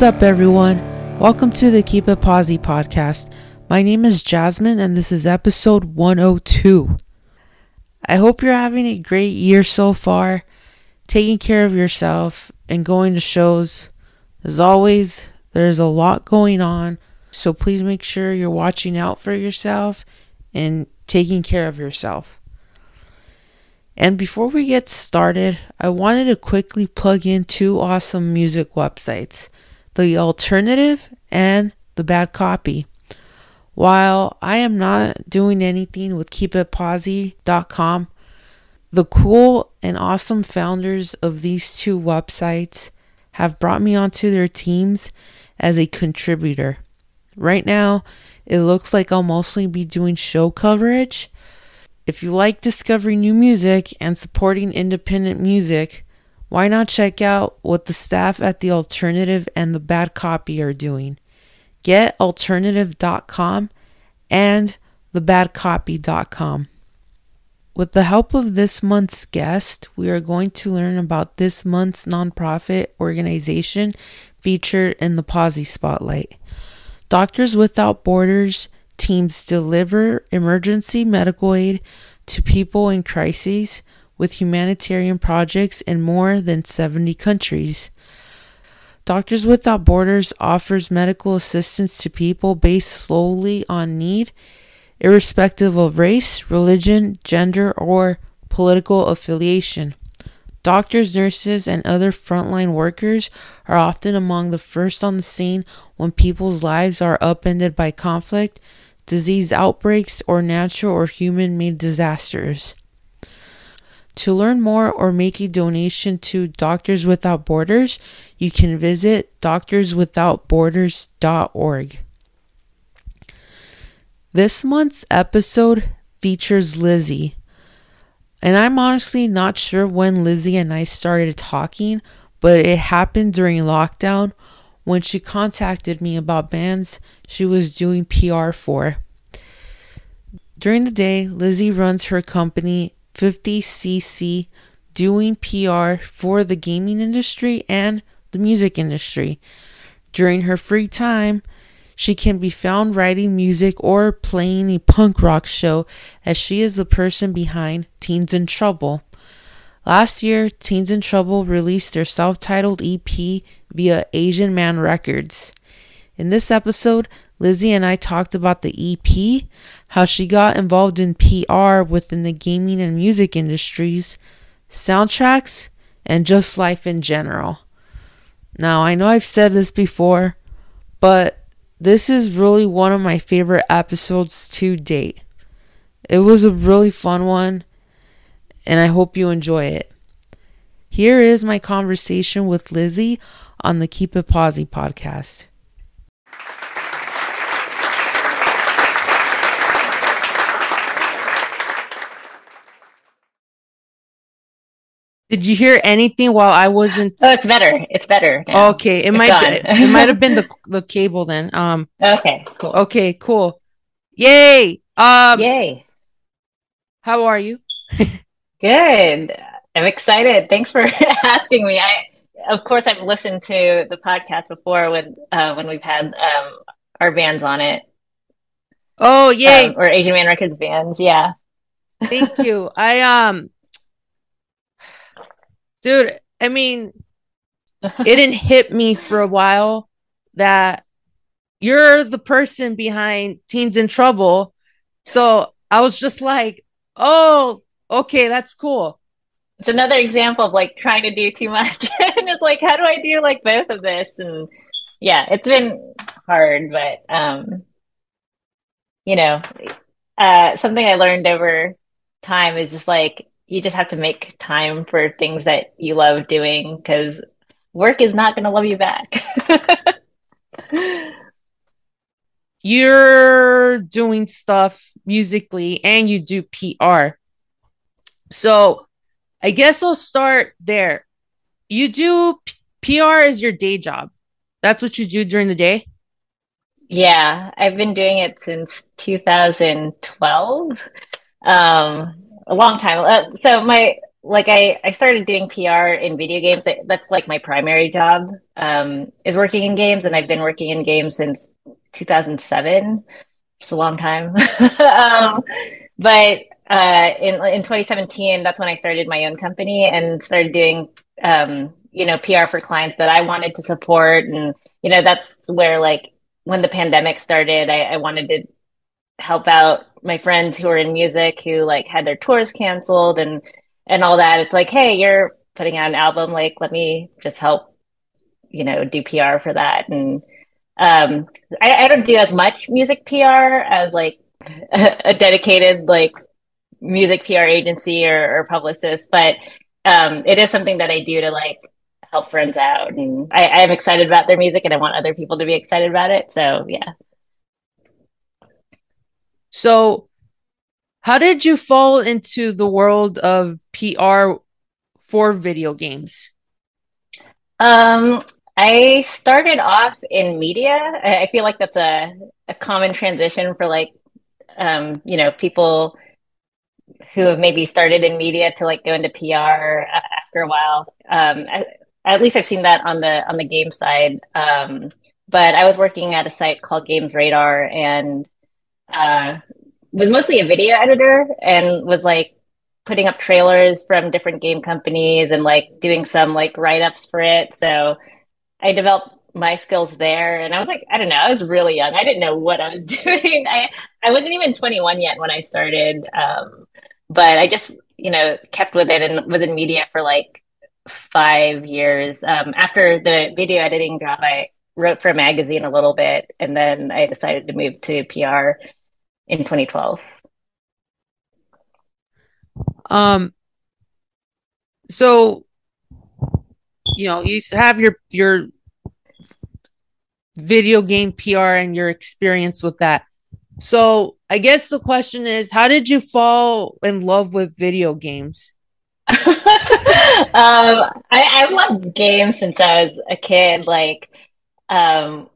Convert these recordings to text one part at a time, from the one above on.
What's up, everyone? Welcome to the Keep It Posi podcast. My name is Jasmine, and this is episode 102. I hope you're having a great year so far, taking care of yourself, and going to shows. As always, there's a lot going on, so please make sure you're watching out for yourself and taking care of yourself. And before we get started, I wanted to quickly plug in two awesome music websites the alternative, and the bad copy. While I am not doing anything with keepitposi.com, the cool and awesome founders of these two websites have brought me onto their teams as a contributor. Right now, it looks like I'll mostly be doing show coverage. If you like discovering new music and supporting independent music, why not check out what the staff at The Alternative and The Bad Copy are doing? Get GetAlternative.com and TheBadCopy.com. With the help of this month's guest, we are going to learn about this month's nonprofit organization featured in the Posi Spotlight. Doctors Without Borders teams deliver emergency medical aid to people in crises with humanitarian projects in more than 70 countries. Doctors Without Borders offers medical assistance to people based solely on need, irrespective of race, religion, gender, or political affiliation. Doctors, nurses, and other frontline workers are often among the first on the scene when people's lives are upended by conflict, disease outbreaks, or natural or human made disasters. To learn more or make a donation to Doctors Without Borders, you can visit doctorswithoutborders.org. This month's episode features Lizzie. And I'm honestly not sure when Lizzie and I started talking, but it happened during lockdown when she contacted me about bands she was doing PR for. During the day, Lizzie runs her company FIFTYcc doing PR for the gaming industry and the music industry. During her free time, she can be found writing music or playing a punk rock show as she is the person behind Teens in Trouble. Last year, Teens in Trouble released their self titled EP via Asian Man Records. In this episode, Lizzie and I talked about the EP, how she got involved in PR within the gaming and music industries, soundtracks, and just life in general. Now, I know I've said this before, but this is really one of my favorite episodes to date. It was a really fun one, and I hope you enjoy it. Here is my conversation with Lizzie on the Keep It Posi podcast. Did you hear anything while I wasn't? Oh, it's better. It's better. Now. Okay, it it's might be, it might have been the the cable then. Um. Okay. Cool. Okay. Cool. Yay. Um. Yay. How are you? Good. I'm excited. Thanks for asking me. I, of course, I've listened to the podcast before when uh, when we've had um, our bands on it. Oh, yay! Um, or Asian Man Records bands. Yeah. Thank you. I um dude, I mean, it didn't hit me for a while that you're the person behind Teens in Trouble. So I was just like, oh, okay, that's cool. It's another example of like trying to do too much. and it's like, how do I do like both of this? And yeah, it's been hard, but um, you know, uh, something I learned over time is just like you just have to make time for things that you love doing because work is not going to love you back. You're doing stuff musically and you do PR. So I guess I'll start there. You do P- PR is your day job. That's what you do during the day? Yeah, I've been doing it since 2012. Um, a long time. Uh, so my like I, I started doing PR in video games. That's like my primary job um, is working in games, and I've been working in games since 2007. It's a long time. um, but uh, in in 2017, that's when I started my own company and started doing um, you know PR for clients that I wanted to support, and you know that's where like when the pandemic started, I, I wanted to help out my friends who are in music who like had their tours canceled and and all that. It's like, hey, you're putting out an album, like let me just help, you know, do PR for that. And um, I, I don't do as much music PR as like a, dedicated like music PR agency or, or publicist, but um, it is something that I do to like help friends out. And I, I am excited about their music and I want other people to be excited about it. So yeah. So, how did you fall into the world of PR for video games? Um, I started off in media. I feel like that's a, a common transition for like, um, you know, people who have maybe started in media to like go into PR after a while. Um, at least I've seen that on the on the game side. Um, but I was working at a site called Games Radar and uh, was mostly a video editor and was like putting up trailers from different game companies and like doing some like write ups for it. So I developed my skills there and I was like, I don't know, I was really young. I didn't know what I was doing. I, I wasn't even 21 yet when I started. Um, but I just, you know, kept with it and within media for like five years. Um, after the video editing job, I wrote for a magazine a little bit, and then I decided to move to PR in 2012. Um. So, you know, you have your your video game PR and your experience with that. So, I guess the question is, how did you fall in love with video games? um, I, I've loved games since I was a kid. Like, um,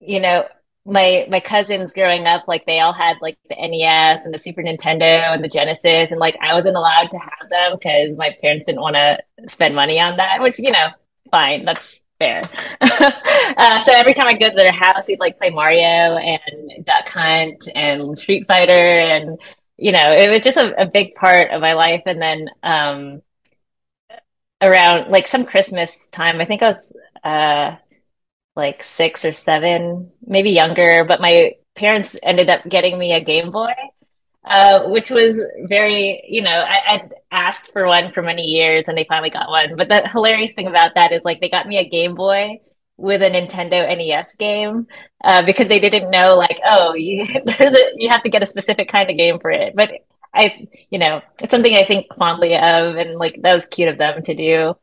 you know, my my cousins growing up, like they all had like the NES and the Super Nintendo and the Genesis, and like I wasn't allowed to have them because my parents didn't want to spend money on that. Which you know, fine, that's fair. uh, so every time I go to their house, we'd like play Mario and Duck Hunt and Street Fighter and you know, it was just a, a big part of my life. And then um, around like some Christmas time, I think I was uh, like six or seven, maybe younger, but my parents ended up getting me a Game Boy. Uh, which was very, you know, I, I'd asked for one for many years and they finally got one. But the hilarious thing about that is like they got me a Game Boy with a Nintendo NES game uh, because they didn't know like oh you there's a, you have to get a specific kind of game for it. But I you know it's something I think fondly of and like that was cute of them to do.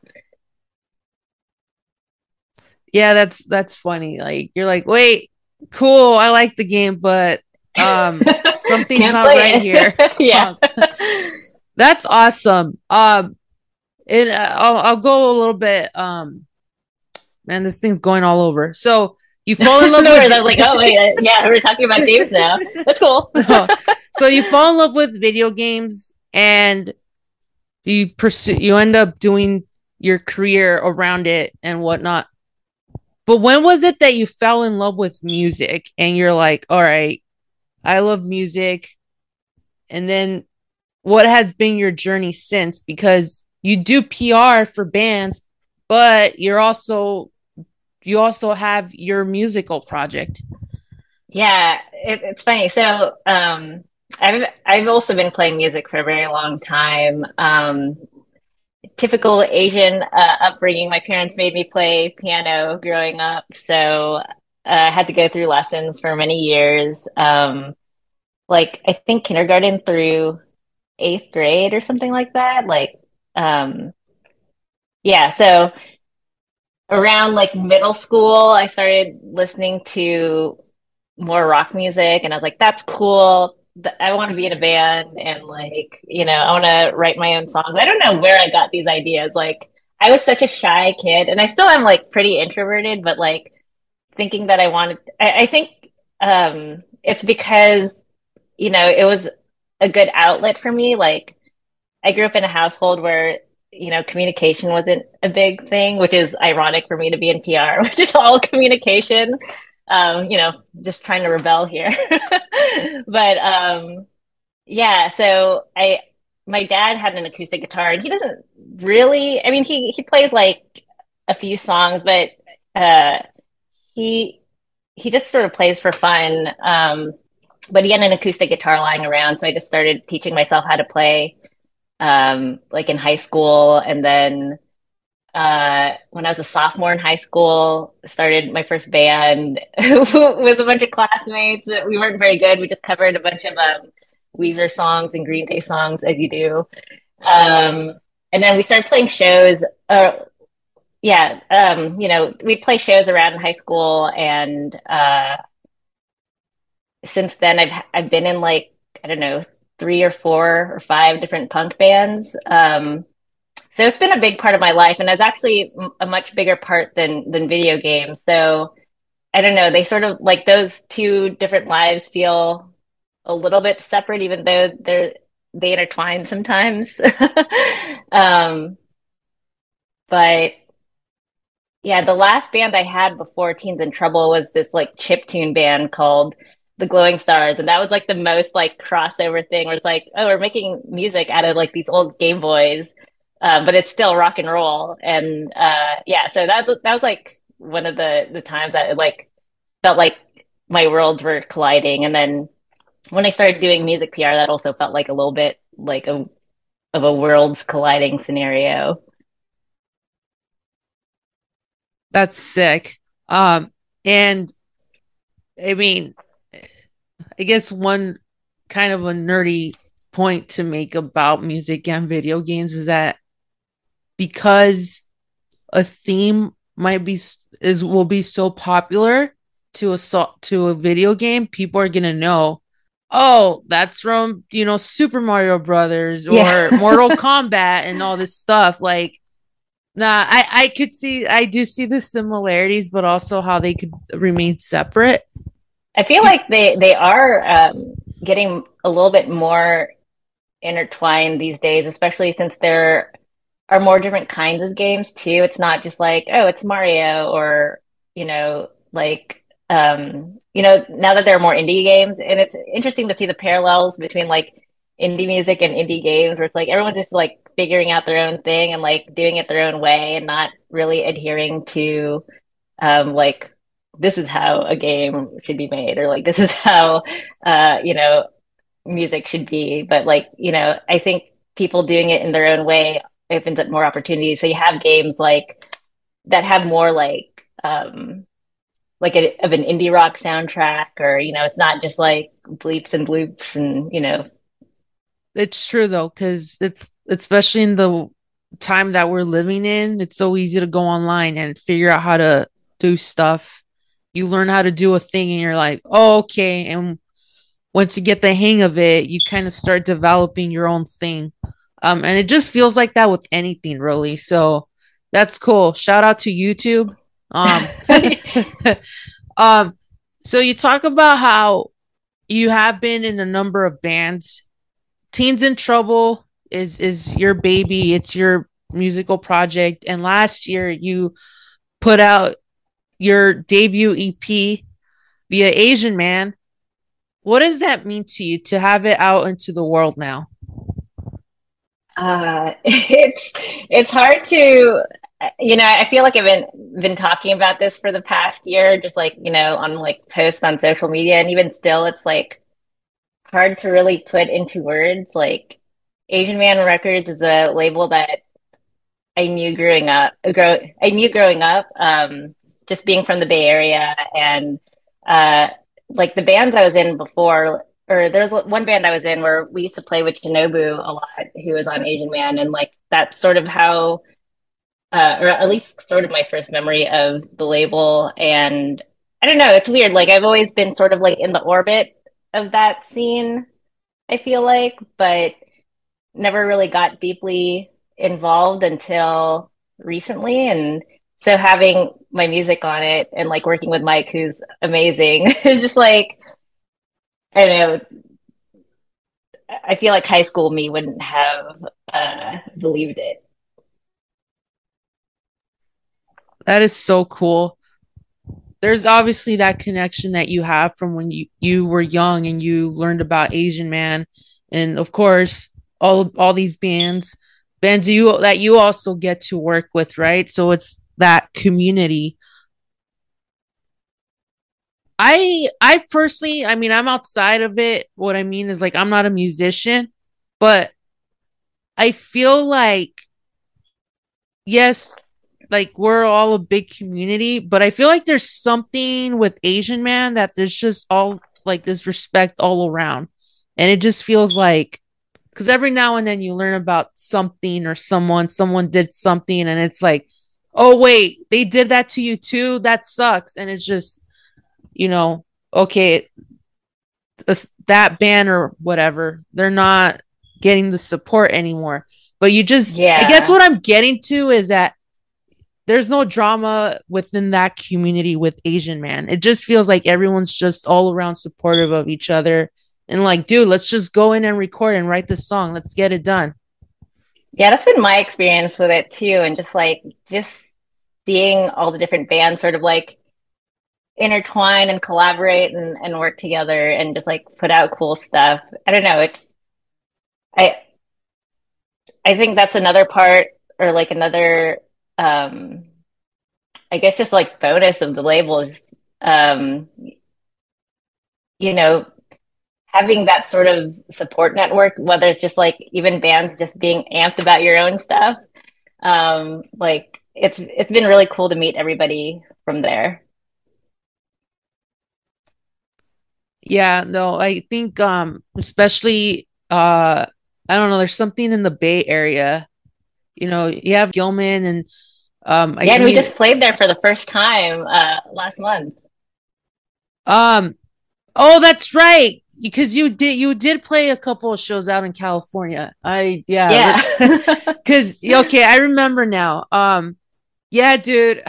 Yeah, that's that's funny. Like you're like, wait, cool, I like the game, but um something's not right it. here. yeah. Um, that's awesome. Um and uh, I'll I'll go a little bit um man, this thing's going all over. So you fall in love with. I was like, oh wait, uh, yeah, we're talking about games now. That's cool. so you fall in love with video games, and you pursue. You end up doing your career around it and whatnot. But when was it that you fell in love with music and you're like, all right, I love music. And then what has been your journey since? Because you do PR for bands, but you're also you also have your musical project. Yeah, it, it's funny. So um, I've I've also been playing music for a very long time. Um, typical Asian uh, upbringing. My parents made me play piano growing up, so uh, I had to go through lessons for many years. Um, like I think kindergarten through eighth grade or something like that. Like, um, yeah. So around like middle school, I started listening to more rock music and I was like, that's cool. I want to be in a band and like, you know, I want to write my own songs. I don't know where I got these ideas. Like, I was such a shy kid and I still am like pretty introverted, but like thinking that I wanted, I, I think, um, it's because, you know, it was a good outlet for me. Like, I grew up in a household where you know communication wasn't a big thing, which is ironic for me to be in PR, which is all communication. Um, you know, just trying to rebel here. but um, yeah, so I my dad had an acoustic guitar, and he doesn't really. I mean, he he plays like a few songs, but uh, he he just sort of plays for fun. Um, but he had an acoustic guitar lying around, so I just started teaching myself how to play, um, like in high school, and then uh, when I was a sophomore in high school, started my first band with a bunch of classmates. We weren't very good. We just covered a bunch of um, Weezer songs and Green Day songs, as you do. Um, and then we started playing shows. Uh, yeah, um, you know, we play shows around in high school, and uh, since then, I've I've been in like I don't know three or four or five different punk bands. Um, so it's been a big part of my life, and it's actually a much bigger part than than video games. So I don't know. They sort of like those two different lives feel a little bit separate, even though they're they intertwine sometimes. um, but yeah, the last band I had before Teens in Trouble was this like chip tune band called the Glowing Stars, and that was like the most like crossover thing where it's like, oh, we're making music out of like these old Game Boys, uh, but it's still rock and roll, and uh, yeah, so that that was like one of the the times that like felt like my worlds were colliding, and then when I started doing music PR, that also felt like a little bit like a of a worlds colliding scenario. That's sick. Um, and I mean, I guess one kind of a nerdy point to make about music and video games is that because a theme might be is will be so popular to a to a video game, people are gonna know. Oh, that's from you know Super Mario Brothers or yeah. Mortal Kombat and all this stuff. Like Nah, I I could see I do see the similarities, but also how they could remain separate. I feel like they they are um, getting a little bit more intertwined these days, especially since there are more different kinds of games too. It's not just like oh, it's Mario or you know like um, you know now that there are more indie games, and it's interesting to see the parallels between like indie music and indie games, where it's like everyone's just like figuring out their own thing and like doing it their own way and not really adhering to um like this is how a game should be made or like this is how uh you know music should be but like you know i think people doing it in their own way opens up more opportunities so you have games like that have more like um like a, of an indie rock soundtrack or you know it's not just like bleeps and bloops and you know it's true though because it's especially in the time that we're living in, it's so easy to go online and figure out how to do stuff. You learn how to do a thing and you're like, oh, okay. And once you get the hang of it, you kind of start developing your own thing. Um, and it just feels like that with anything, really. So that's cool. Shout out to YouTube. Um, um, so you talk about how you have been in a number of bands. Teens in Trouble is is your baby. It's your musical project. And last year you put out your debut EP via Asian Man. What does that mean to you to have it out into the world now? Uh, it's it's hard to you know i feel like i've been been talking about this for the past year just like you know on like posts on social media and even still it's like hard to really put into words like Asian Man Records is a label that I knew growing up. Grow, I knew growing up, um, just being from the Bay Area, and uh, like the bands I was in before. Or there's one band I was in where we used to play with Shinobu a lot, who was on Asian Man, and like that's sort of how, uh, or at least sort of my first memory of the label. And I don't know, it's weird. Like I've always been sort of like in the orbit of that scene. I feel like, but never really got deeply involved until recently and so having my music on it and like working with Mike who's amazing is just like I know I feel like high school me wouldn't have uh, believed it. That is so cool. There's obviously that connection that you have from when you, you were young and you learned about Asian Man. And of course, all all these bands, bands you that you also get to work with, right? So it's that community. I I personally, I mean, I'm outside of it. What I mean is like I'm not a musician, but I feel like yes, like we're all a big community, but I feel like there's something with Asian man that there's just all like this respect all around. And it just feels like because every now and then you learn about something or someone, someone did something, and it's like, oh, wait, they did that to you too. That sucks. And it's just, you know, okay, that band or whatever, they're not getting the support anymore. But you just, yeah. I guess what I'm getting to is that there's no drama within that community with Asian man. It just feels like everyone's just all around supportive of each other and like, dude, let's just go in and record and write the song. Let's get it done. Yeah, that's been my experience with it too. And just like, just seeing all the different bands sort of like intertwine and collaborate and, and work together and just like put out cool stuff. I don't know. It's, I, I think that's another part or like another, um, I guess just like bonus of the labels, um, you know, having that sort of support network, whether it's just like even bands just being amped about your own stuff, um, like it's it's been really cool to meet everybody from there. Yeah, no, I think um especially uh I don't know, there's something in the Bay Area. You know, you have Gilman and um Yeah, I and we just played there for the first time uh last month. Um oh that's right. Because you did you did play a couple of shows out in California. I yeah. Yeah. Cause okay, I remember now. Um yeah, dude.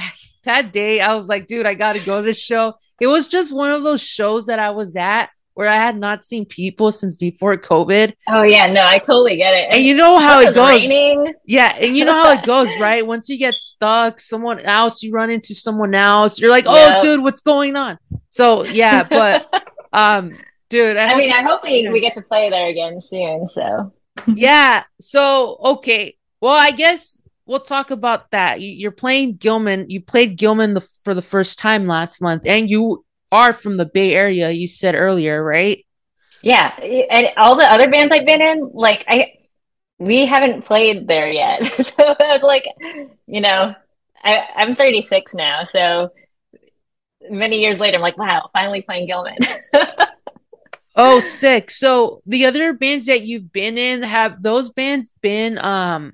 That day I was like, dude, I gotta go to this show. It was just one of those shows that I was at where I had not seen people since before COVID. Oh yeah, no, I totally get it. And, and you know how it goes. Raining. Yeah, and you know how it goes, right? Once you get stuck, someone else, you run into someone else. You're like, oh, yep. dude, what's going on? So yeah, but um, dude, I, I mean, I hope we, we get to play there again soon. So yeah, so okay, well, I guess we'll talk about that. You're playing Gilman. You played Gilman the, for the first time last month, and you are from the Bay Area. You said earlier, right? Yeah, and all the other bands I've been in, like I, we haven't played there yet. so I was like, you know, I, I'm 36 now, so many years later, I'm like, wow, finally playing Gilman. oh, sick! So the other bands that you've been in have those bands been um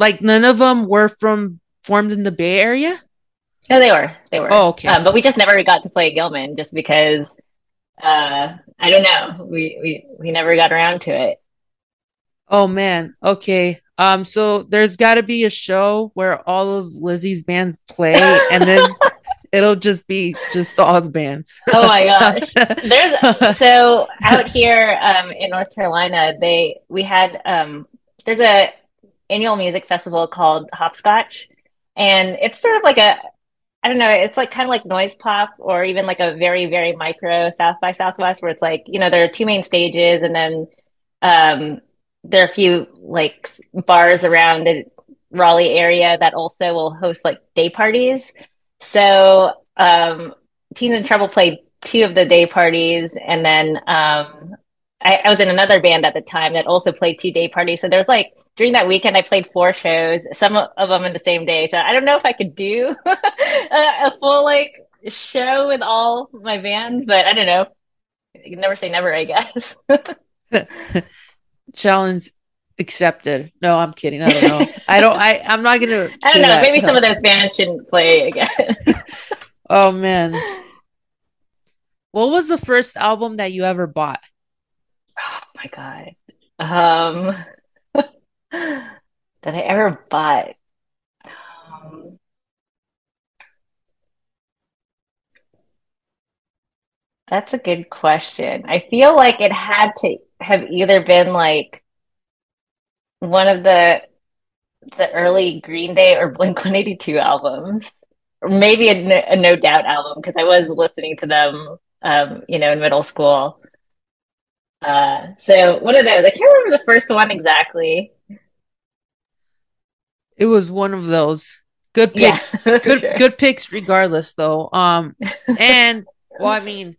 like none of them were from formed in the Bay Area? No, they were. They were. Oh, okay. Um, but we just never got to play Gilman just because uh, I don't know. We, we we never got around to it. Oh man. Okay. Um so there's got to be a show where all of Lizzie's bands play and then it'll just be just all the bands. oh my gosh. There's so out here um in North Carolina, they we had um there's a annual music festival called Hopscotch. And it's sort of like a, I don't know, it's like kind of like noise pop or even like a very, very micro South by Southwest where it's like, you know, there are two main stages and then um, there are a few like bars around the Raleigh area that also will host like day parties. So um, Teens in Trouble played two of the day parties and then um, I, I was in another band at the time that also played two day parties. So there's like during that weekend, I played four shows, some of them in the same day. So I don't know if I could do a, full like show with all my bands, but I don't know. You can never say never, I guess. Challenge accepted. No, I'm kidding. I don't know. I don't. I. I'm not gonna. I don't know. That. Maybe some of those bands shouldn't play again. oh man. What was the first album that you ever bought? Oh my god. Um that I ever bought. Um, that's a good question. I feel like it had to have either been like one of the the early Green Day or Blink 182 albums, or maybe a, a No Doubt album because I was listening to them, um, you know, in middle school. Uh, so one of those. I can't remember the first one exactly. It was one of those. Good picks. Yeah, good sure. good picks regardless though. Um and well I mean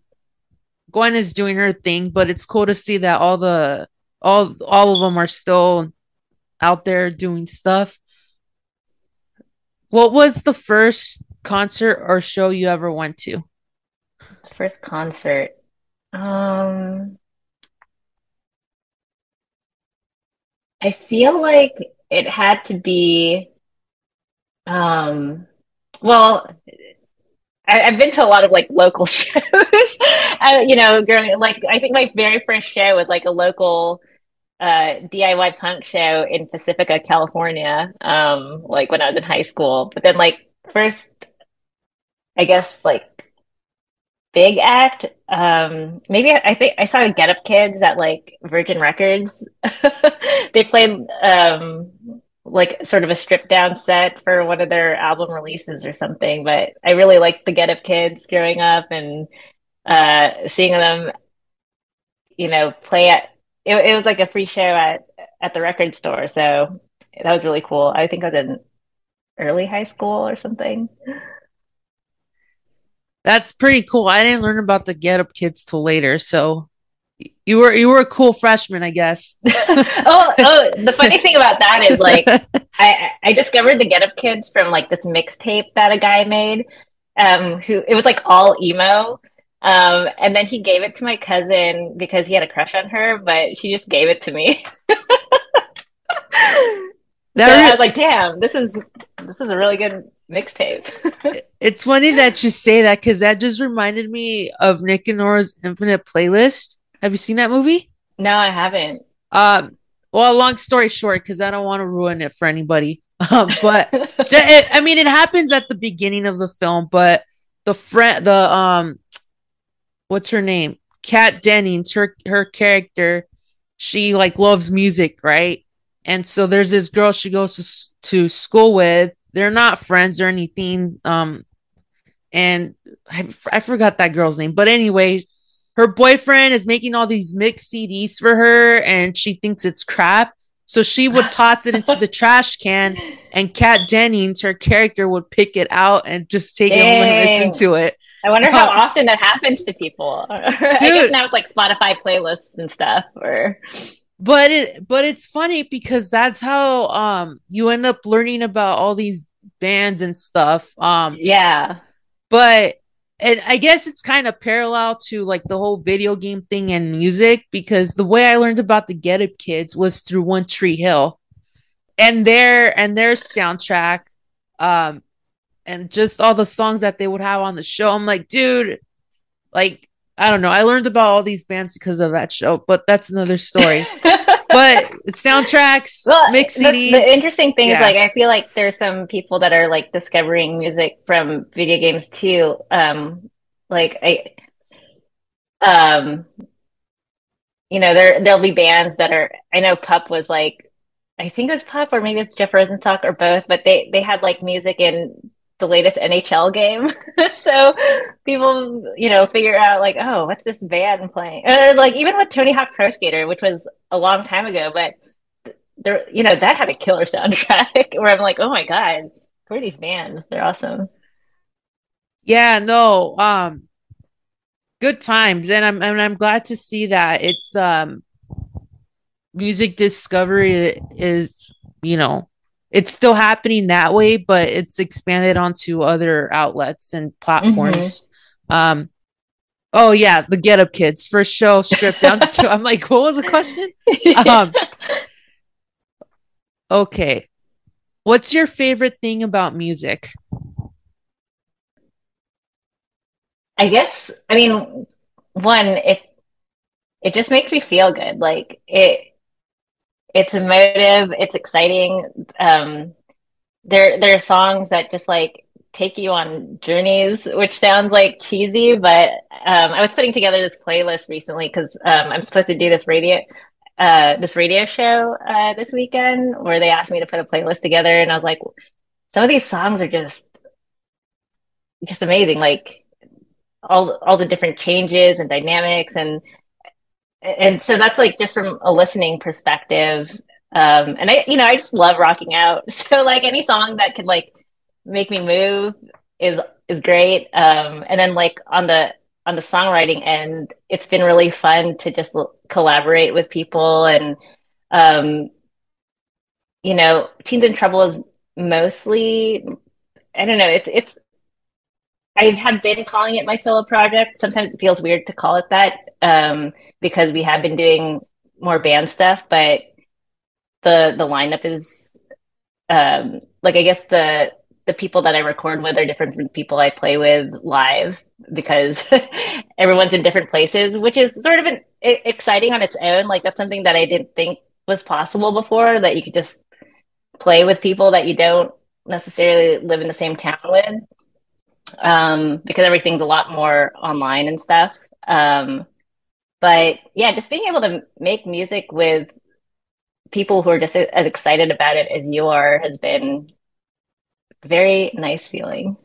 Gwen is doing her thing, but it's cool to see that all the all all of them are still out there doing stuff. What was the first concert or show you ever went to? First concert. Um, I feel like it had to be. Um, well, I, I've been to a lot of like local shows. I, you know, growing like I think my very first show was like a local uh, DIY punk show in Pacifica, California. Um, like when I was in high school. But then like first, I guess like big act. Um, maybe I, think I saw the Get Up Kids at like Virgin Records. They played um like sort of a stripped down set for one of their album releases or something. But I really liked the Get Up Kids growing up and uh seeing them, you know, play at it, it was like a free show at at the record store. So that was really cool. I think I was in early high school or something. That's pretty cool. I didn't learn about the Get Up Kids till later, so you were you were a cool freshman, I guess. oh, oh, the funny thing about that is like I I discovered the Get Up Kids from like this mixtape that a guy made. Um, who it was like all emo. Um, and then he gave it to my cousin because he had a crush on her, but she just gave it to me. So That I was like, damn, this is this is a really good mixtape. It's funny that you say that because that just reminded me of Nick and Nora's Infinite Playlist. Have you seen that movie? No, I haven't. Um, well, long story short, because I don't want to ruin it for anybody. Um, but it, I mean, it happens at the beginning of the film, but the friend, the um, what's her name? Kat Dennings, her her character, she like loves music, right? And so there's this girl she goes to to school with. They're not friends or anything. Um, and i forgot that girl's name, but anyway, her boyfriend is making all these mixed CDs for her, and she thinks it's crap. So she would toss it into the trash can, and Kat Dennings, her character, would pick it out and just take it home and listen to it. I wonder how Um, often that happens to people. I guess now it's like Spotify playlists and stuff, or but it but it's funny because that's how um you end up learning about all these bands and stuff um yeah. but and I guess it's kind of parallel to like the whole video game thing and music because the way I learned about the Get Up Kids was through One Tree Hill and their and their soundtrack um and just all the songs that they would have on the show I'm like dude like I don't know I learned about all these bands because of that show but that's another story but soundtracks, Well, mix the, CDs. the interesting thing Yeah. is like I feel like there's some people that are like discovering music from video games too. Um, like I, um, you know, there there'll be bands that are. I know Pup was like, I think it was Pup or maybe it's Jeff Rosenstock or both, but they they had like music in the latest NHL game, so people you know figure out like, oh, what's this band playing? Or like even with Tony Hawk Pro Skater, which was a long time ago, but there, you know, that had a killer soundtrack where I'm like, oh my God, who are these bands? They're awesome. yeah, no, um, good times, and I'm and I'm glad to see that it's um, music discovery is you know it's still happening that way, but it's expanded onto other outlets and platforms. Um, oh yeah, the Get Up Kids first show stripped down to. I'm like, what was the question? Um, okay, what's your favorite thing about music? I guess, I mean, one, it it just makes me feel good. Like it it's emotive, it's exciting. Um there there are songs that just like take you on journeys, which sounds like cheesy, but um, I was putting together this playlist recently because um, I'm supposed to do this radio uh, this radio show uh, this weekend where they asked me to put a playlist together, and I was like, some of these songs are just just amazing, like all all the different changes and dynamics, and and so that's like just from a listening perspective. Um, and I, you know, I just love rocking out. So like any song that could like make me move is is great. Um, and then like on the on the songwriting end, it's been really fun to just l- collaborate with people and um, you know, Teens in Trouble is mostly I don't know, it's it's I have been calling it my solo project. Sometimes it feels weird to call it that um, because we have been doing more band stuff, but the the lineup is um, like I guess the the people that I record with are different from the people I play with live because everyone's in different places, which is sort of an, exciting on its own. Like that's something that I didn't think was possible before that you could just play with people that you don't necessarily live in the same town with. Um, because everything's a lot more online and stuff. Um, but yeah, just being able to make music with people who are just as excited about it as you are has been very nice feeling.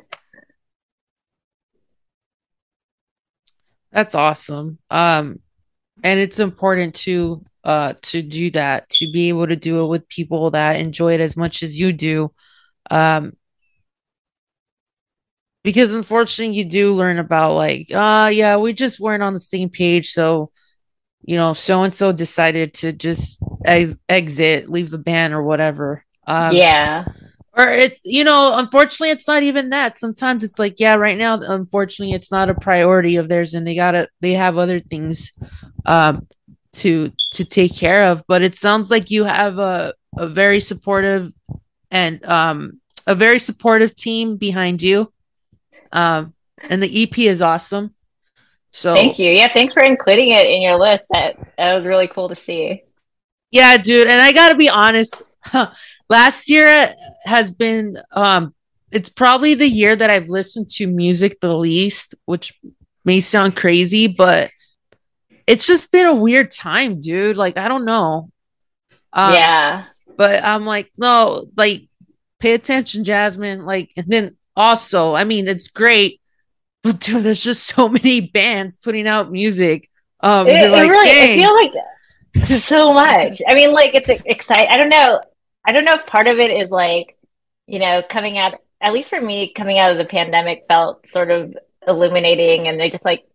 That's awesome. Um, and it's important to uh to do that to be able to do it with people that enjoy it as much as you do. Um, because unfortunately, you do learn about like, uh, yeah, we just weren't on the same page, so you know, so and so decided to just ex- exit, leave the band or whatever. Um, yeah. or it you know unfortunately it's not even that. Sometimes it's like yeah right now unfortunately it's not a priority of theirs and they gotta they have other things um to to take care of. But it sounds like you have a a very supportive and um a very supportive team behind you um and the ep is awesome so thank you yeah thanks for including it in your list that that was really cool to see yeah dude and i gotta be honest last year has been um it's probably the year that I've listened to music the least, which may sound crazy, but it's just been a weird time, dude. Like I don't know. Um, yeah. But I'm like, no, like pay attention, Jasmine. Like, and then also, I mean, it's great, but dude, there's just so many bands putting out music. Um, it, like, it really, Dang. I feel like so much. I mean, like it's exciting. I don't know. I don't know if part of it is like, you know, coming out, at least for me, coming out of the pandemic felt sort of illuminating. And I just like,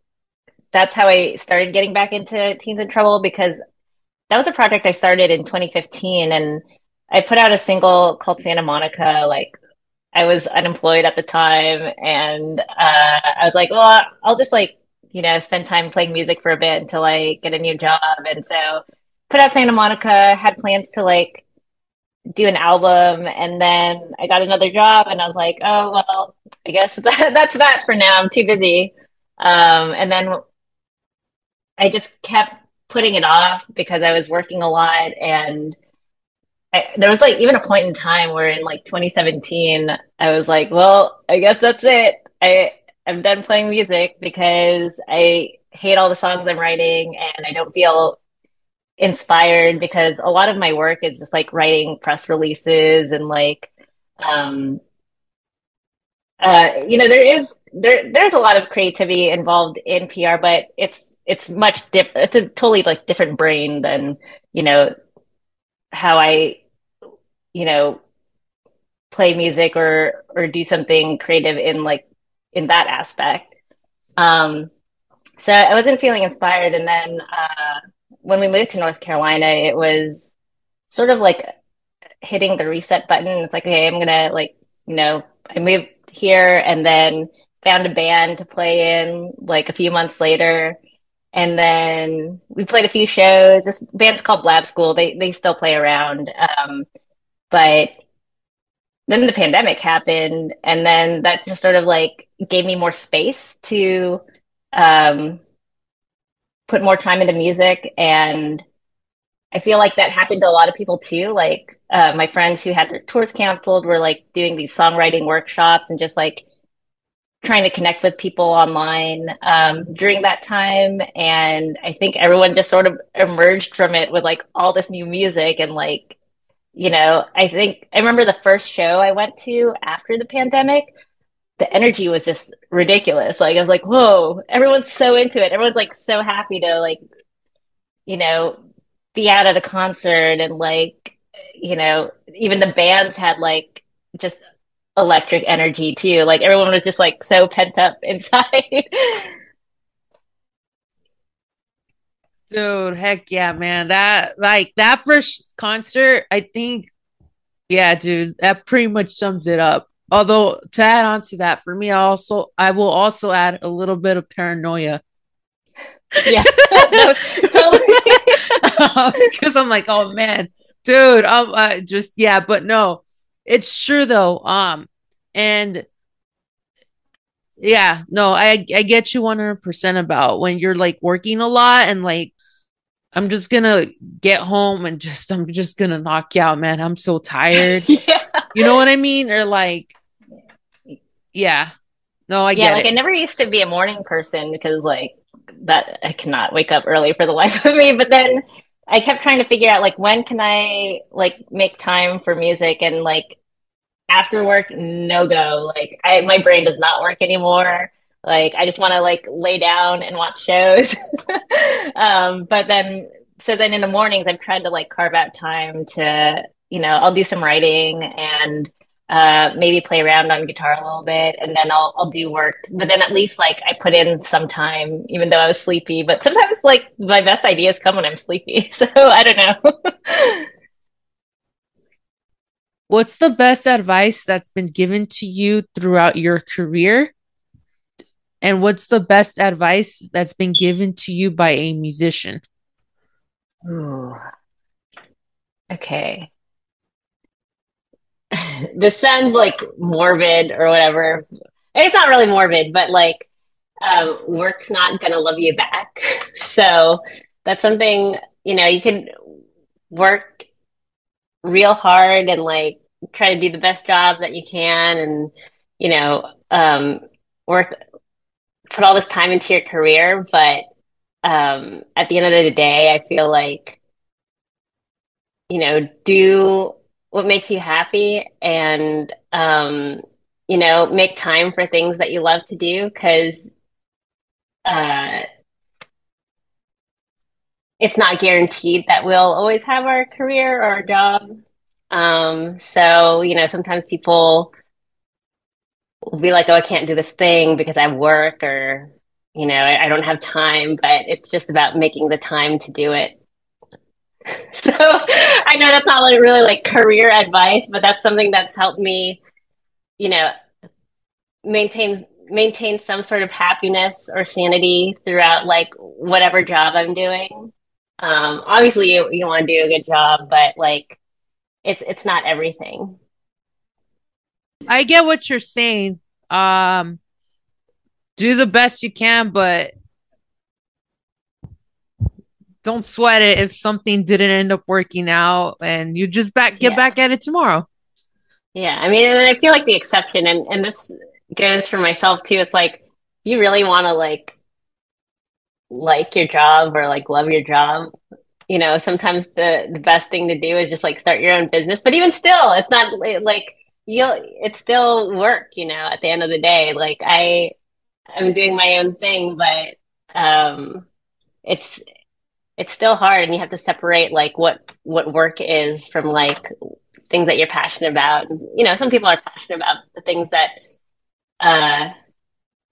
that's how I started getting back into Teens in Trouble because that was a project I started in 2015. And I put out a single called Santa Monica. Like, I was unemployed at the time. And uh, I was like, well, I'll just like, you know, spend time playing music for a bit until I get a new job. And so put out Santa Monica, had plans to like, do an album and then I got another job and I was like, oh well, I guess that, that's that for now. I'm too busy. Um, and then I just kept putting it off because I was working a lot and I, there was like even a point in time where in like 2017 I was like, well, I guess that's it. I I'm done playing music because I hate all the songs I'm writing and I don't feel inspired because a lot of my work is just like writing press releases and like um uh you know there is there there's a lot of creativity involved in PR but it's it's much dip it's a totally like different brain than you know how I you know play music or or do something creative in like in that aspect um so I wasn't feeling inspired and then uh when we moved to North Carolina, it was sort of like hitting the reset button. It's like, okay, I'm gonna like, you know, I moved here and then found a band to play in like a few months later. And then we played a few shows. This band's called Lab School. They they still play around. Um, but then the pandemic happened and then that just sort of like gave me more space to um put more time into music and I feel like that happened to a lot of people too. Like uh, my friends who had their tours canceled were like doing these songwriting workshops and just like trying to connect with people online um, during that time. And I think everyone just sort of emerged from it with like all this new music and like, you know, I think I remember the first show I went to after the pandemic. The energy was just ridiculous. Like I was like, whoa, everyone's so into it. Everyone's like so happy to like, you know, be out at a concert and like, you know, even the bands had like just electric energy too. Like everyone was just like so pent up inside. Dude, heck yeah, man. That like that first concert, I think yeah, dude, that pretty much sums it up. Although to add on to that, for me, I also I will also add a little bit of paranoia. Yeah, no, totally. Because I'm like, oh man, dude, I'm uh, just yeah, but no, it's true though. Um, and yeah, no, I I get you 100% about when you're like working a lot and like I'm just gonna get home and just I'm just gonna knock you out, man. I'm so tired. yeah. You know what I mean? Or like yeah. No, I get it. yeah, like it. I never used to be a morning person because like that I cannot wake up early for the life of me. But then I kept trying to figure out like when can I like make time for music and like after work no go like I my brain does not work anymore like I just want to like lay down and watch shows um but then so then in the mornings I've tried to like carve out time to you know I'll do some writing and uh, maybe play around on guitar a little bit and then I'll, I'll do work. But then at least like I put in some time, even though I was sleepy. But sometimes like my best ideas come when I'm sleepy. So I don't know. What's the best advice that's been given to you throughout your career? And what's the best advice that's been given to you by a musician? Ooh. Okay. this sounds like morbid or whatever. It's not really morbid, but like um, work's not gonna love you back. So that's something you know you can work real hard and like try to do the best job that you can, and you know um, work put all this time into your career. But um, at the end of the day, I feel like you know do what makes you happy and um, you know make time for things that you love to do because uh, it's not guaranteed that we'll always have our career or our job um, so you know sometimes people be like oh i can't do this thing because i work or you know I, I don't have time but it's just about making the time to do it so I know that's not really like career advice, but that's something that's helped me, you know, maintain maintain some sort of happiness or sanity throughout like whatever job I'm doing. Um, obviously, you, you want to do a good job, but like it's it's not everything. I get what you're saying. Um, do the best you can, but don't sweat it if something didn't end up working out and you just back get yeah. back at it tomorrow. Yeah. I mean, and I feel like the exception and, and this goes for myself too. It's like you really want to like like your job or like love your job. You know, sometimes the the best thing to do is just like start your own business. But even still, it's not like you'll it's still work, you know, at the end of the day. Like I I'm doing my own thing, but um it's it's still hard and you have to separate like what what work is from like things that you're passionate about. You know some people are passionate about the things that uh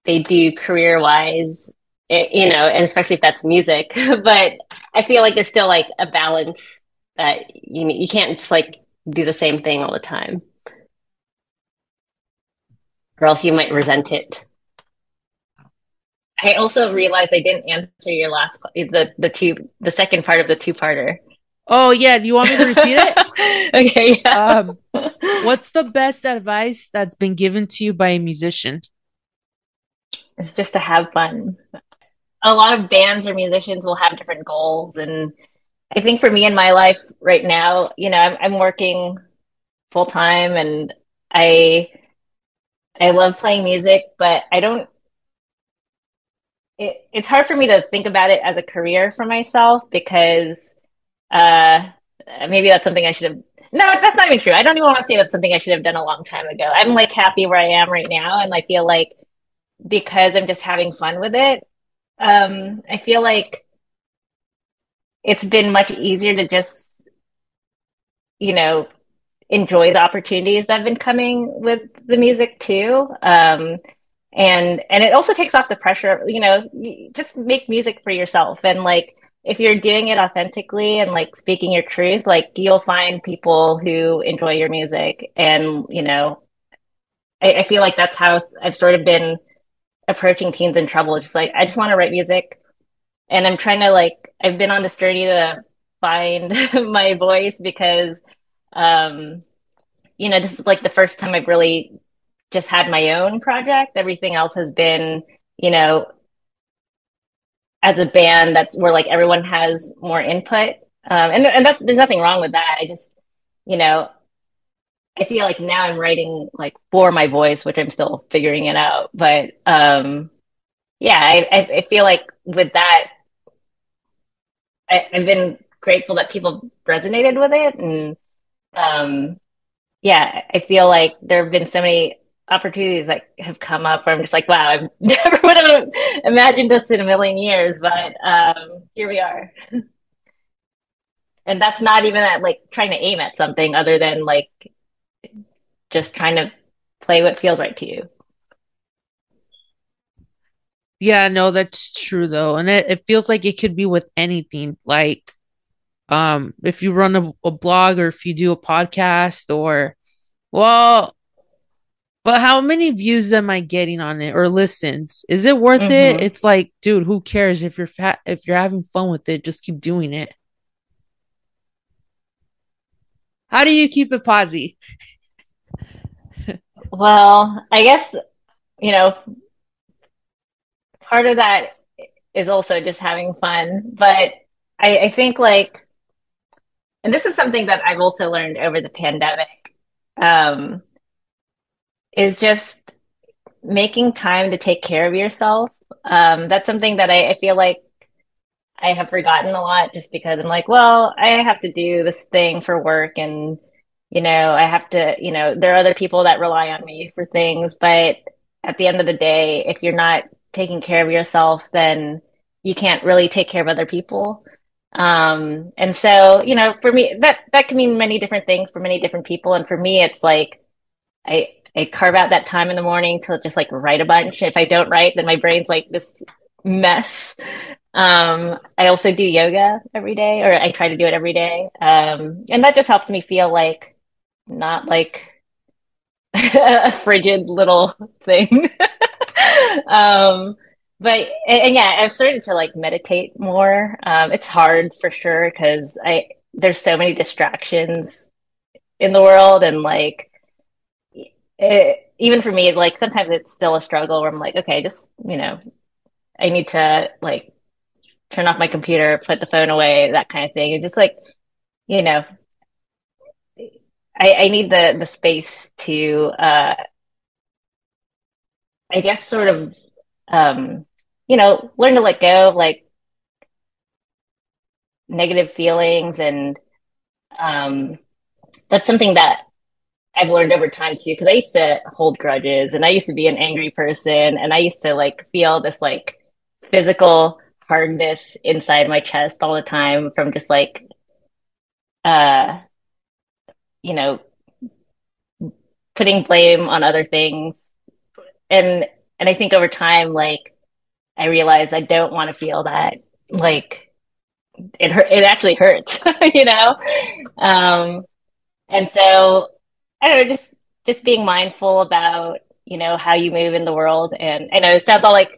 they do career wise you know and especially if that's music. But i feel like there's still like a balance that you you can't just like do the same thing all the time or else you might resent it I also realized I didn't answer your last the the two the second part of the two parter. Oh yeah, do you want me to repeat it? okay. Yeah. Um, what's the best advice that's been given to you by a musician? It's just to have fun. A lot of bands or musicians will have different goals, and I think for me in my life right now, you know, I'm, I'm working full time and I I love playing music, but I don't it, it's hard for me to think about it as a career for myself because uh maybe that's something I should have no, that's not even true. I don't even want to say that's something I should have done a long time ago. I'm like happy where I am right now and I feel like because I'm just having fun with it, um I feel like it's been much easier to just you know enjoy the opportunities that have been coming with the music too. Um, and and it also takes off the pressure. You know, just make music for yourself, and like if you're doing it authentically and like speaking your truth, like you'll find people who enjoy your music, and you know, I, I feel like that's how I've sort of been approaching teens in trouble. It's just like I just want to write music, and I'm trying to like I've been on this journey to find my voice because um, you know, this is like the first time I've really just had my own project. Everything else has been, you know, as a band that's where like everyone has more input. Um, and and that, there's nothing wrong with that. I just, you know, I feel like now I'm writing like for my voice, which I'm still figuring it out. But um, yeah, I, I feel like with that, I, I've been grateful that people resonated with it and um, yeah, I feel like there have been so many opportunities that have come up where I'm just like, wow, I never would have imagined this in a million years, but um, here we are. and that's not even at like trying to aim at something other than like just trying to play what feels right to you. Yeah, no, that's true though. And it, it feels like it could be with anything. Like um if you run a, a blog or if you do a podcast or well but how many views am I getting on it or listens? Is it worth mm-hmm. it? It's like, dude, who cares if you're fat if you're having fun with it, just keep doing it. How do you keep it posi? well, I guess you know part of that is also just having fun, but I, I think like and this is something that I've also learned over the pandemic, um, is just making time to take care of yourself. Um, that's something that I, I feel like I have forgotten a lot just because I'm like, well, I have to do this thing for work and, you know, I have to, you know, there are other people that rely on me for things. But at the end of the day, if you're not taking care of yourself, then you can't really take care of other people. Um, and so, you know, for me, that, that can mean many different things for many different people. And for me, it's like, I, I carve out that time in the morning to just like write a bunch. If I don't write, then my brain's like this mess. Um, I also do yoga every day, or I try to do it every day. Um, and that just helps me feel like not like a frigid little thing. um, but and, and, yeah, I've started to like meditate more. Um, it's hard for sure because I there's so many distractions in the world, and like it, even for me, like sometimes it's still a struggle where I'm like, okay, just you know, I need to like turn off my computer, put the phone away, that kind of thing, and just like you know, I, I need the the space to, uh, I guess, sort of um you know, learn to let go of like negative feelings and um that's something that I've learned over time too because I used to hold grudges and I used to be an angry person and I used to like feel this like physical hardness inside my chest all the time from just like uh you know putting blame on other things. And and I think over time like I realized I don't want to feel that like it hurt it actually hurts, you know? Um and so I don't know, just just being mindful about, you know, how you move in the world and I know it sounds all like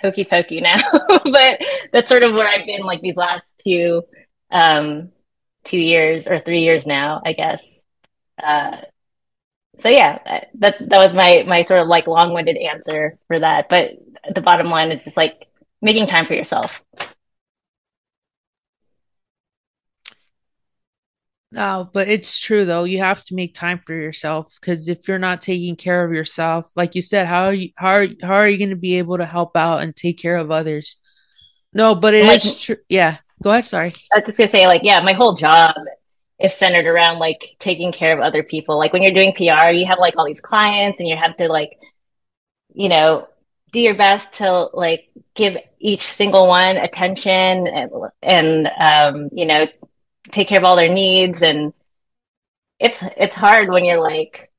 hokey pokey now, but that's sort of where I've been like these last two um two years or three years now, I guess. Uh so yeah, that that was my my sort of like long-winded answer for that. But the bottom line is just like making time for yourself. No, but it's true though. You have to make time for yourself because if you're not taking care of yourself, like you said, how are you how are, how are you going to be able to help out and take care of others? No, but it like, is true. Yeah, go ahead. Sorry. I was just gonna say, like, yeah, my whole job is centered around like taking care of other people. Like when you're doing PR, you have like all these clients, and you have to like, you know, do your best to like give each single one attention and, and um, you know, take care of all their needs and it's it's hard when you're like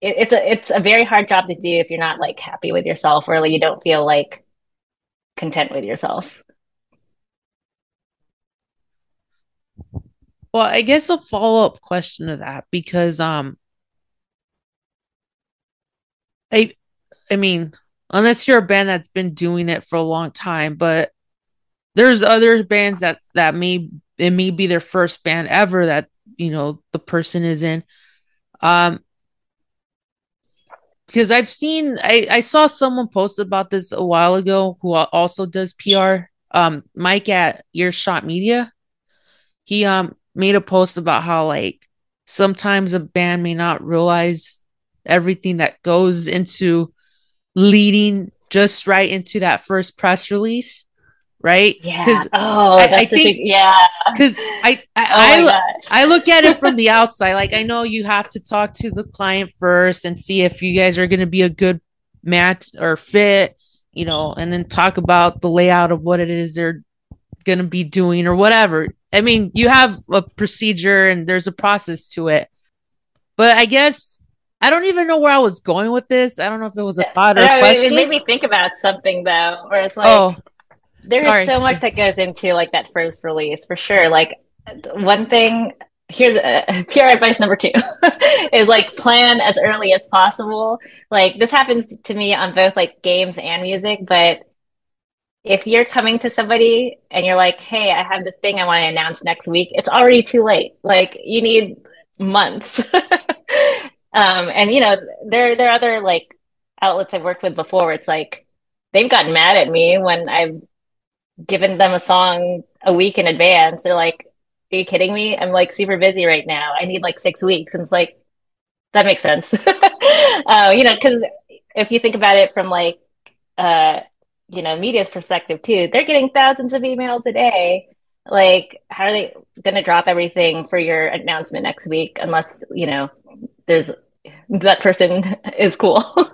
it, it's a it's a very hard job to do if you're not like happy with yourself or like, you don't feel like content with yourself. Well, I guess a follow up question to that because um I I mean, unless you're a band that's been doing it for a long time, but there's other bands that that may it may be their first band ever that you know the person is in. Um because i've seen i i saw someone post about this a while ago who also does pr um mike at earshot media. He um made a post about how like sometimes a band may not realize everything that goes into leading just right into that first press release right? Yeah. Oh, I, I think a, yeah. Because I I, oh I, I, look at it from the outside. Like I know you have to talk to the client first and see if you guys are going to be a good match or fit, you know, and then talk about the layout of what it is they're going to be doing or whatever. I mean, you have a procedure and there's a process to it. But I guess I don't even know where I was going with this. I don't know if it was a thought or a question. It made me think about something though, where it's like, oh, there Sorry. so much that goes into like that first release for sure. Like one thing here's uh, a, PR advice number two is like plan as early as possible. Like this happens to me on both like games and music, but if you're coming to somebody and you're like, "Hey, I have this thing I want to announce next week," it's already too late. Like you need months. um, and you know, there there are other like outlets I've worked with before. it's like they've gotten mad at me when I've given them a song a week in advance. They're like, "Are you kidding me? I'm like super busy right now. I need like six weeks." And it's like that makes sense, uh, you know, because if you think about it from like uh, you know media's perspective too, they're getting thousands of emails a day. Like, how are they going to drop everything for your announcement next week unless you know there's that person is cool.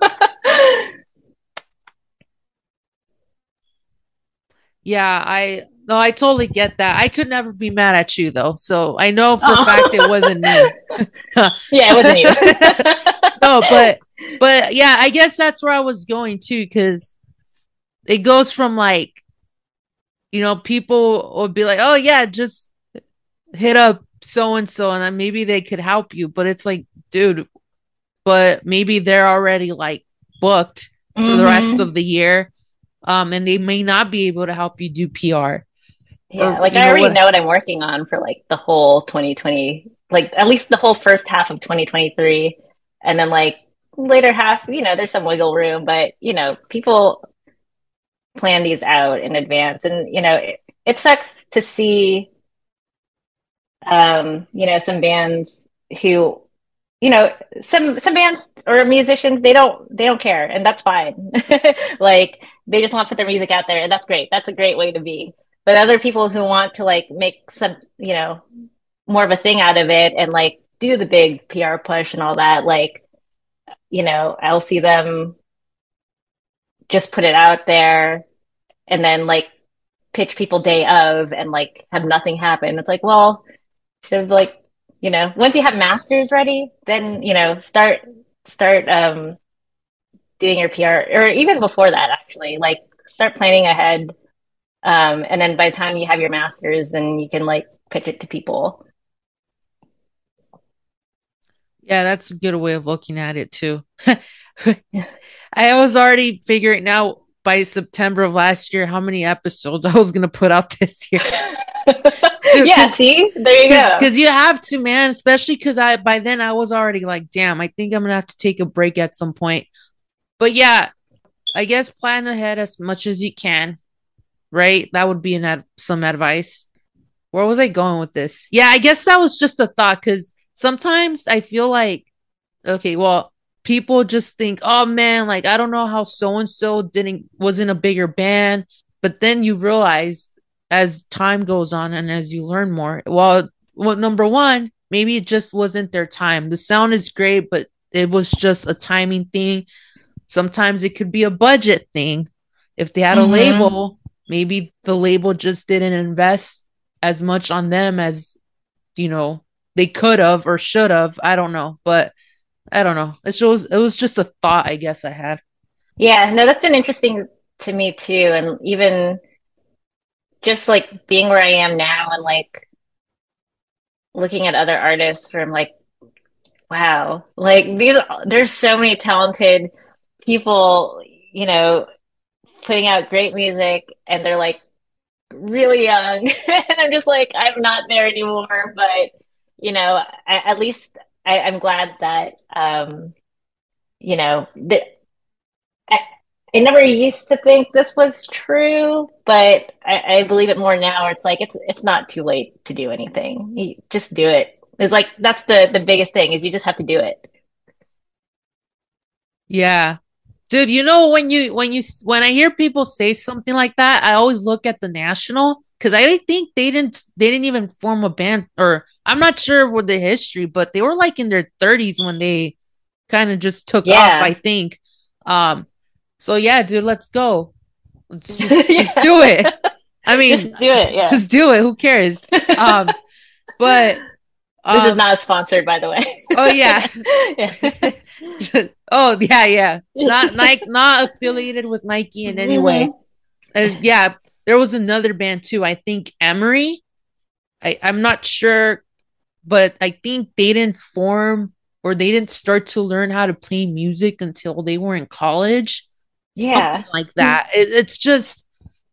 Yeah, I no, I totally get that. I could never be mad at you though. So I know for oh. a fact it wasn't me. yeah, it wasn't you. no, but but yeah, I guess that's where I was going too, because it goes from like, you know, people would be like, Oh yeah, just hit up so and so and then maybe they could help you. But it's like, dude, but maybe they're already like booked mm-hmm. for the rest mm-hmm. of the year um, and they may not be able to help you do PR. Yeah, or, like I already know what, know what I'm working on for like the whole 2020, like at least the whole first half of 2023, and then like later half, you know, there's some wiggle room, but you know, people plan these out in advance, and you know, it, it sucks to see, um, you know, some bands who you know some some bands or musicians they don't they don't care and that's fine. Like they just want to put their music out there and that's great. That's a great way to be. But other people who want to like make some you know more of a thing out of it and like do the big pr push and all that like you know i'll see them just put it out there and then like pitch people day of and like have nothing happen. It's like well have like you know, once you have masters ready, then, you know, start, start, um, doing your PR or even before that, actually, like start planning ahead. Um, and then by the time you have your masters, then you can like pitch it to people. Yeah, that's a good way of looking at it too. I was already figuring out by September of last year how many episodes I was going to put out this year. yeah, see, there you go. Because you have to, man. Especially because I by then I was already like, damn, I think I'm gonna have to take a break at some point. But yeah, I guess plan ahead as much as you can. Right, that would be an ad- some advice. where was I going with this? Yeah, I guess that was just a thought because sometimes I feel like, okay, well, people just think, oh man, like I don't know how so and so didn't was in a bigger band, but then you realize as time goes on and as you learn more, well, well, number one, maybe it just wasn't their time. The sound is great, but it was just a timing thing. Sometimes it could be a budget thing. If they had mm-hmm. a label, maybe the label just didn't invest as much on them as you know they could have or should have. I don't know, but I don't know. It was it was just a thought I guess I had. Yeah, no, that's been interesting to me too, and even just like being where I am now and like looking at other artists from like wow, like these there's so many talented people, you know, putting out great music and they're like really young. and I'm just like, I'm not there anymore. But, you know, I, at least I, am glad that, um, you know, I, I never used to think this was true, but I, I believe it more now. It's like it's it's not too late to do anything. You just do it. It's like that's the the biggest thing is you just have to do it. Yeah, dude you know when you when you when i hear people say something like that i always look at the national because i think they didn't they didn't even form a band or i'm not sure what the history but they were like in their 30s when they kind of just took yeah. off i think um so yeah dude let's go let's just, yeah. let's do it i mean just do it yeah just do it who cares um but this um, is not sponsored, by the way. oh yeah. yeah. oh yeah, yeah. Not Nike, not affiliated with Nike in any way. Mm-hmm. Uh, yeah, there was another band too. I think Emery. I I'm not sure, but I think they didn't form or they didn't start to learn how to play music until they were in college. Yeah, Something like that. It, it's just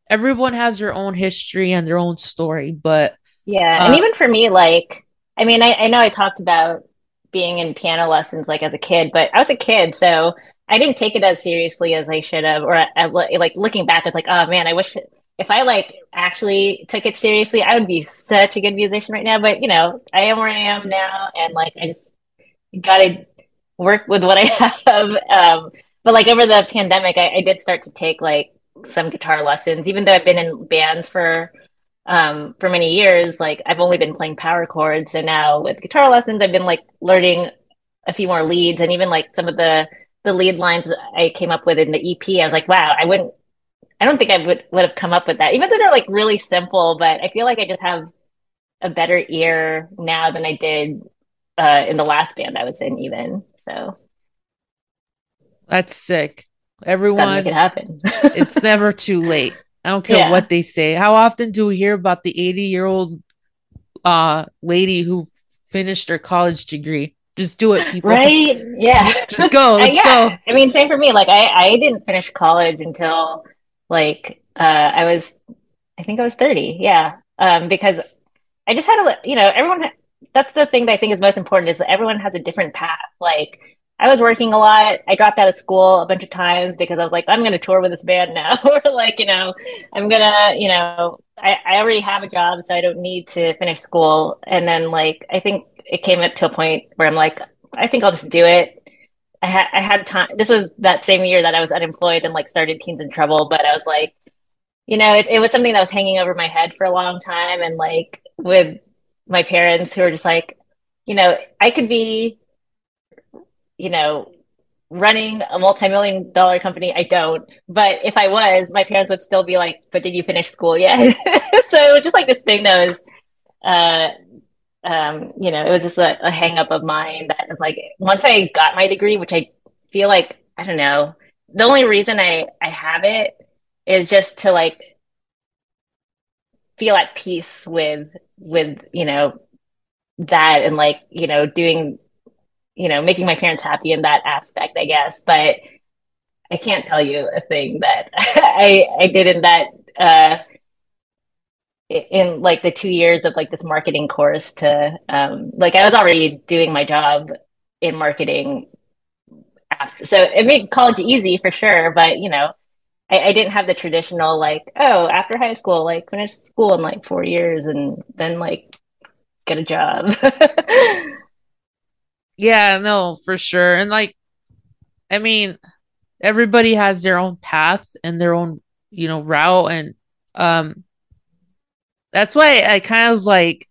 everyone has their own history and their own story, but yeah, uh, and even for me, like I mean, I, I know I talked about being in piano lessons like as a kid, but I was a kid, so I didn't take it as seriously as I should have. Or I, like looking back, it's like, oh man, I wish if I like actually took it seriously, I would be such a good musician right now. But you know, I am where I am now, and like I just gotta work with what I have. Um, but like over the pandemic, I, I did start to take like some guitar lessons, even though I've been in bands for um, for many years, like I've only been playing power chords. And now with guitar lessons, I've been like learning a few more leads and even like some of the, the lead lines I came up with in the EP. I was like, wow, I wouldn't, I don't think I would, would have come up with that, even though they're like really simple, but I feel like I just have a better ear now than I did uh, in the last band I was in even. So that's sick. Everyone make it happen. it's never too late. I don't care yeah. what they say. How often do we hear about the 80 year old uh lady who finished her college degree? Just do it, people. Right? Yeah. Just go. Let's uh, yeah. go. I mean, same for me. Like I, I didn't finish college until like uh I was I think I was 30. Yeah. Um because I just had a you know, everyone that's the thing that I think is most important is everyone has a different path. Like I was working a lot. I dropped out of school a bunch of times because I was like, I'm going to tour with this band now. or like, you know, I'm going to, you know, I, I already have a job, so I don't need to finish school. And then like, I think it came up to a point where I'm like, I think I'll just do it. I had, I had time. This was that same year that I was unemployed and like started Teens in Trouble, but I was like, you know, it, it was something that was hanging over my head for a long time. And like with my parents who were just like, you know, I could be you know, running a multi-million dollar company i don't but if i was my parents would still be like but did you finish school yet so just like this thing that was uh um you know it was just a, a hang up of mine that was like once i got my degree which i feel like i don't know the only reason i i have it is just to like feel at peace with with you know that and like you know doing you know, making my parents happy in that aspect, I guess. But I can't tell you a thing that I I did in that uh in like the two years of like this marketing course to um like I was already doing my job in marketing after so it made college easy for sure, but you know, I, I didn't have the traditional like, oh, after high school, like finish school in like four years and then like get a job. yeah, no, for sure. And like, I mean, everybody has their own path and their own, you know, route. And um that's why I kind of was like,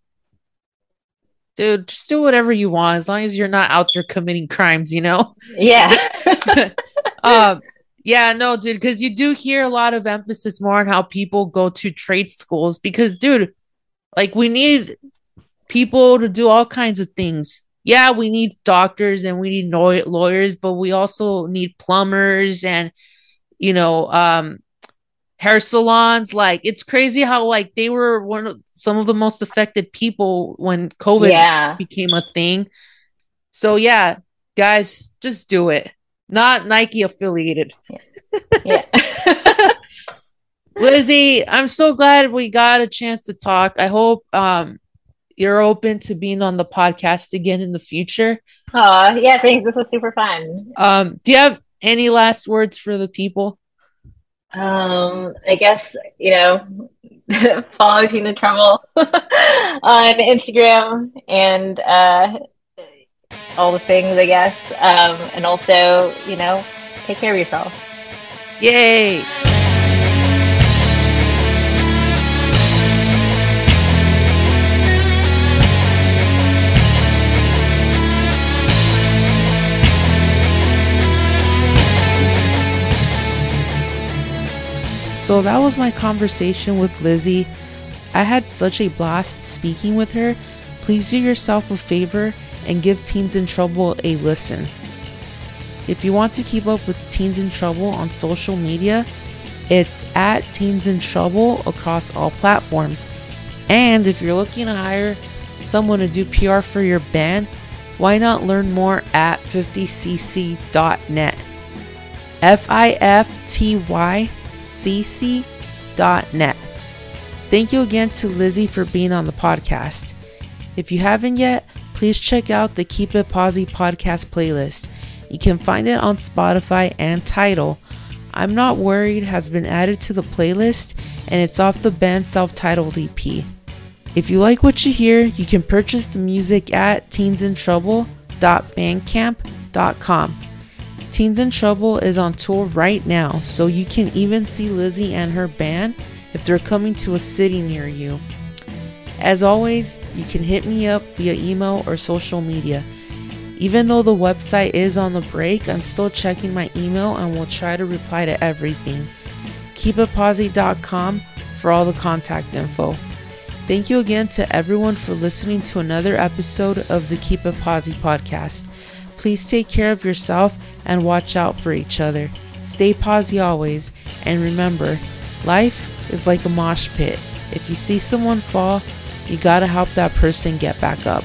dude, just do whatever you want as long as you're not out there committing crimes, you know? Yeah. um, yeah, no, dude, because you do hear a lot of emphasis more on how people go to trade schools because, dude, like we need people to do all kinds of things. Yeah, we need doctors and we need lawyers, but we also need plumbers and, you know, um, hair salons. Like it's crazy how like they were one of some of the most affected people when COVID yeah. became a thing. So yeah, guys, just do it. Not Nike affiliated. Yeah. yeah. Lizzie, I'm so glad we got a chance to talk. I hope um you're open to being on the podcast again in the future. Oh, yeah, thanks. This was super fun. Um, do you have any last words for the people? Um, I guess, you know, follow Teens in Trouble on Instagram and uh, all the things, I guess. Um, and also, you know, take care of yourself. Yay! So that was my conversation with Lizzie. I had such a blast speaking with her. Please do yourself a favor and give Teens in Trouble a listen. If you want to keep up with Teens in Trouble on social media, it's at Teens in Trouble across all platforms. And if you're looking to hire someone to do PR for your band, why not learn more at FIFTYcc.net? F I F T Y cc.net. Thank you again to Lizzie for being on the podcast. If you haven't yet, please check out the Keep It Posi podcast playlist. You can find it on Spotify and Tidal. I'm Not Worried has been added to the playlist and it's off the band self titled EP. If you like what you hear, you can purchase the music at teensintrouble.bandcamp.com. Teens in Trouble is on tour right now, so you can even see Lizzie and her band if they're coming to a city near you. As always, you can hit me up via email or social media. Even though the website is on the break, I'm still checking my email and will try to reply to everything. KeepItPosi.com for all the contact info. Thank you again to everyone for listening to another episode of the Keep podcast. Please take care of yourself and watch out for each other. Stay posi always, and remember, life is like a mosh pit. If you see someone fall, you gotta help that person get back up.